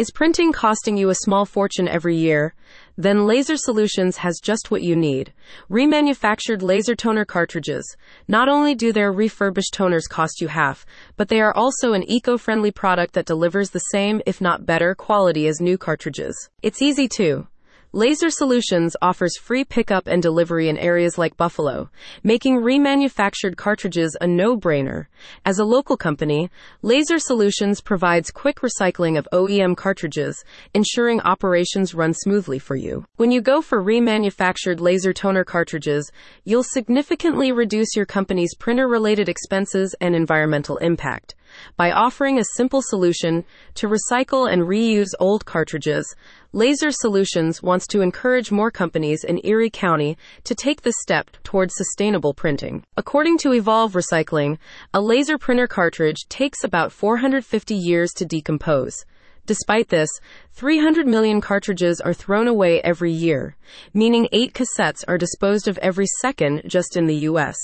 Is printing costing you a small fortune every year? Then Laser Solutions has just what you need. Remanufactured laser toner cartridges. Not only do their refurbished toners cost you half, but they are also an eco-friendly product that delivers the same, if not better, quality as new cartridges. It's easy too. Laser Solutions offers free pickup and delivery in areas like Buffalo, making remanufactured cartridges a no-brainer. As a local company, Laser Solutions provides quick recycling of OEM cartridges, ensuring operations run smoothly for you. When you go for remanufactured laser toner cartridges, you'll significantly reduce your company's printer-related expenses and environmental impact. By offering a simple solution to recycle and reuse old cartridges, Laser Solutions wants to encourage more companies in Erie County to take this step towards sustainable printing. According to Evolve Recycling, a laser printer cartridge takes about 450 years to decompose. Despite this, 300 million cartridges are thrown away every year, meaning eight cassettes are disposed of every second just in the US.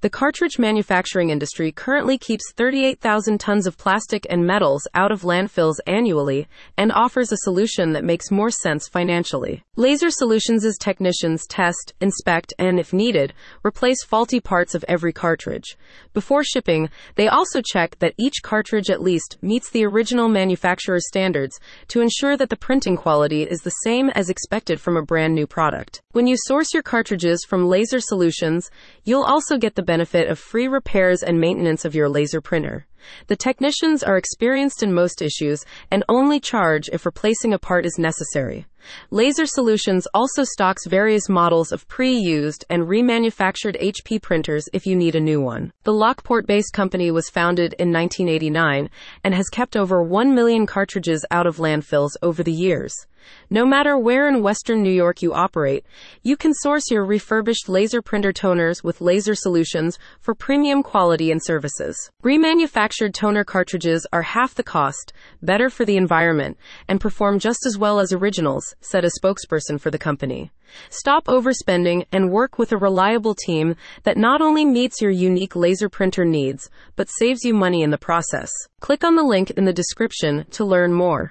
The cartridge manufacturing industry currently keeps 38,000 tons of plastic and metals out of landfills annually and offers a solution that makes more sense financially. Laser Solutions' technicians test, inspect, and if needed, replace faulty parts of every cartridge. Before shipping, they also check that each cartridge at least meets the original manufacturer's standards to ensure that the printing quality is the same as expected from a brand new product. When you source your cartridges from Laser Solutions, you'll also get the benefit of free repairs and maintenance of your laser printer. The technicians are experienced in most issues and only charge if replacing a part is necessary. Laser Solutions also stocks various models of pre used and remanufactured HP printers if you need a new one. The Lockport based company was founded in 1989 and has kept over 1 million cartridges out of landfills over the years. No matter where in Western New York you operate, you can source your refurbished laser printer toners with Laser Solutions for premium quality and services. Remanufactured toner cartridges are half the cost, better for the environment, and perform just as well as originals, said a spokesperson for the company. Stop overspending and work with a reliable team that not only meets your unique laser printer needs, but saves you money in the process. Click on the link in the description to learn more.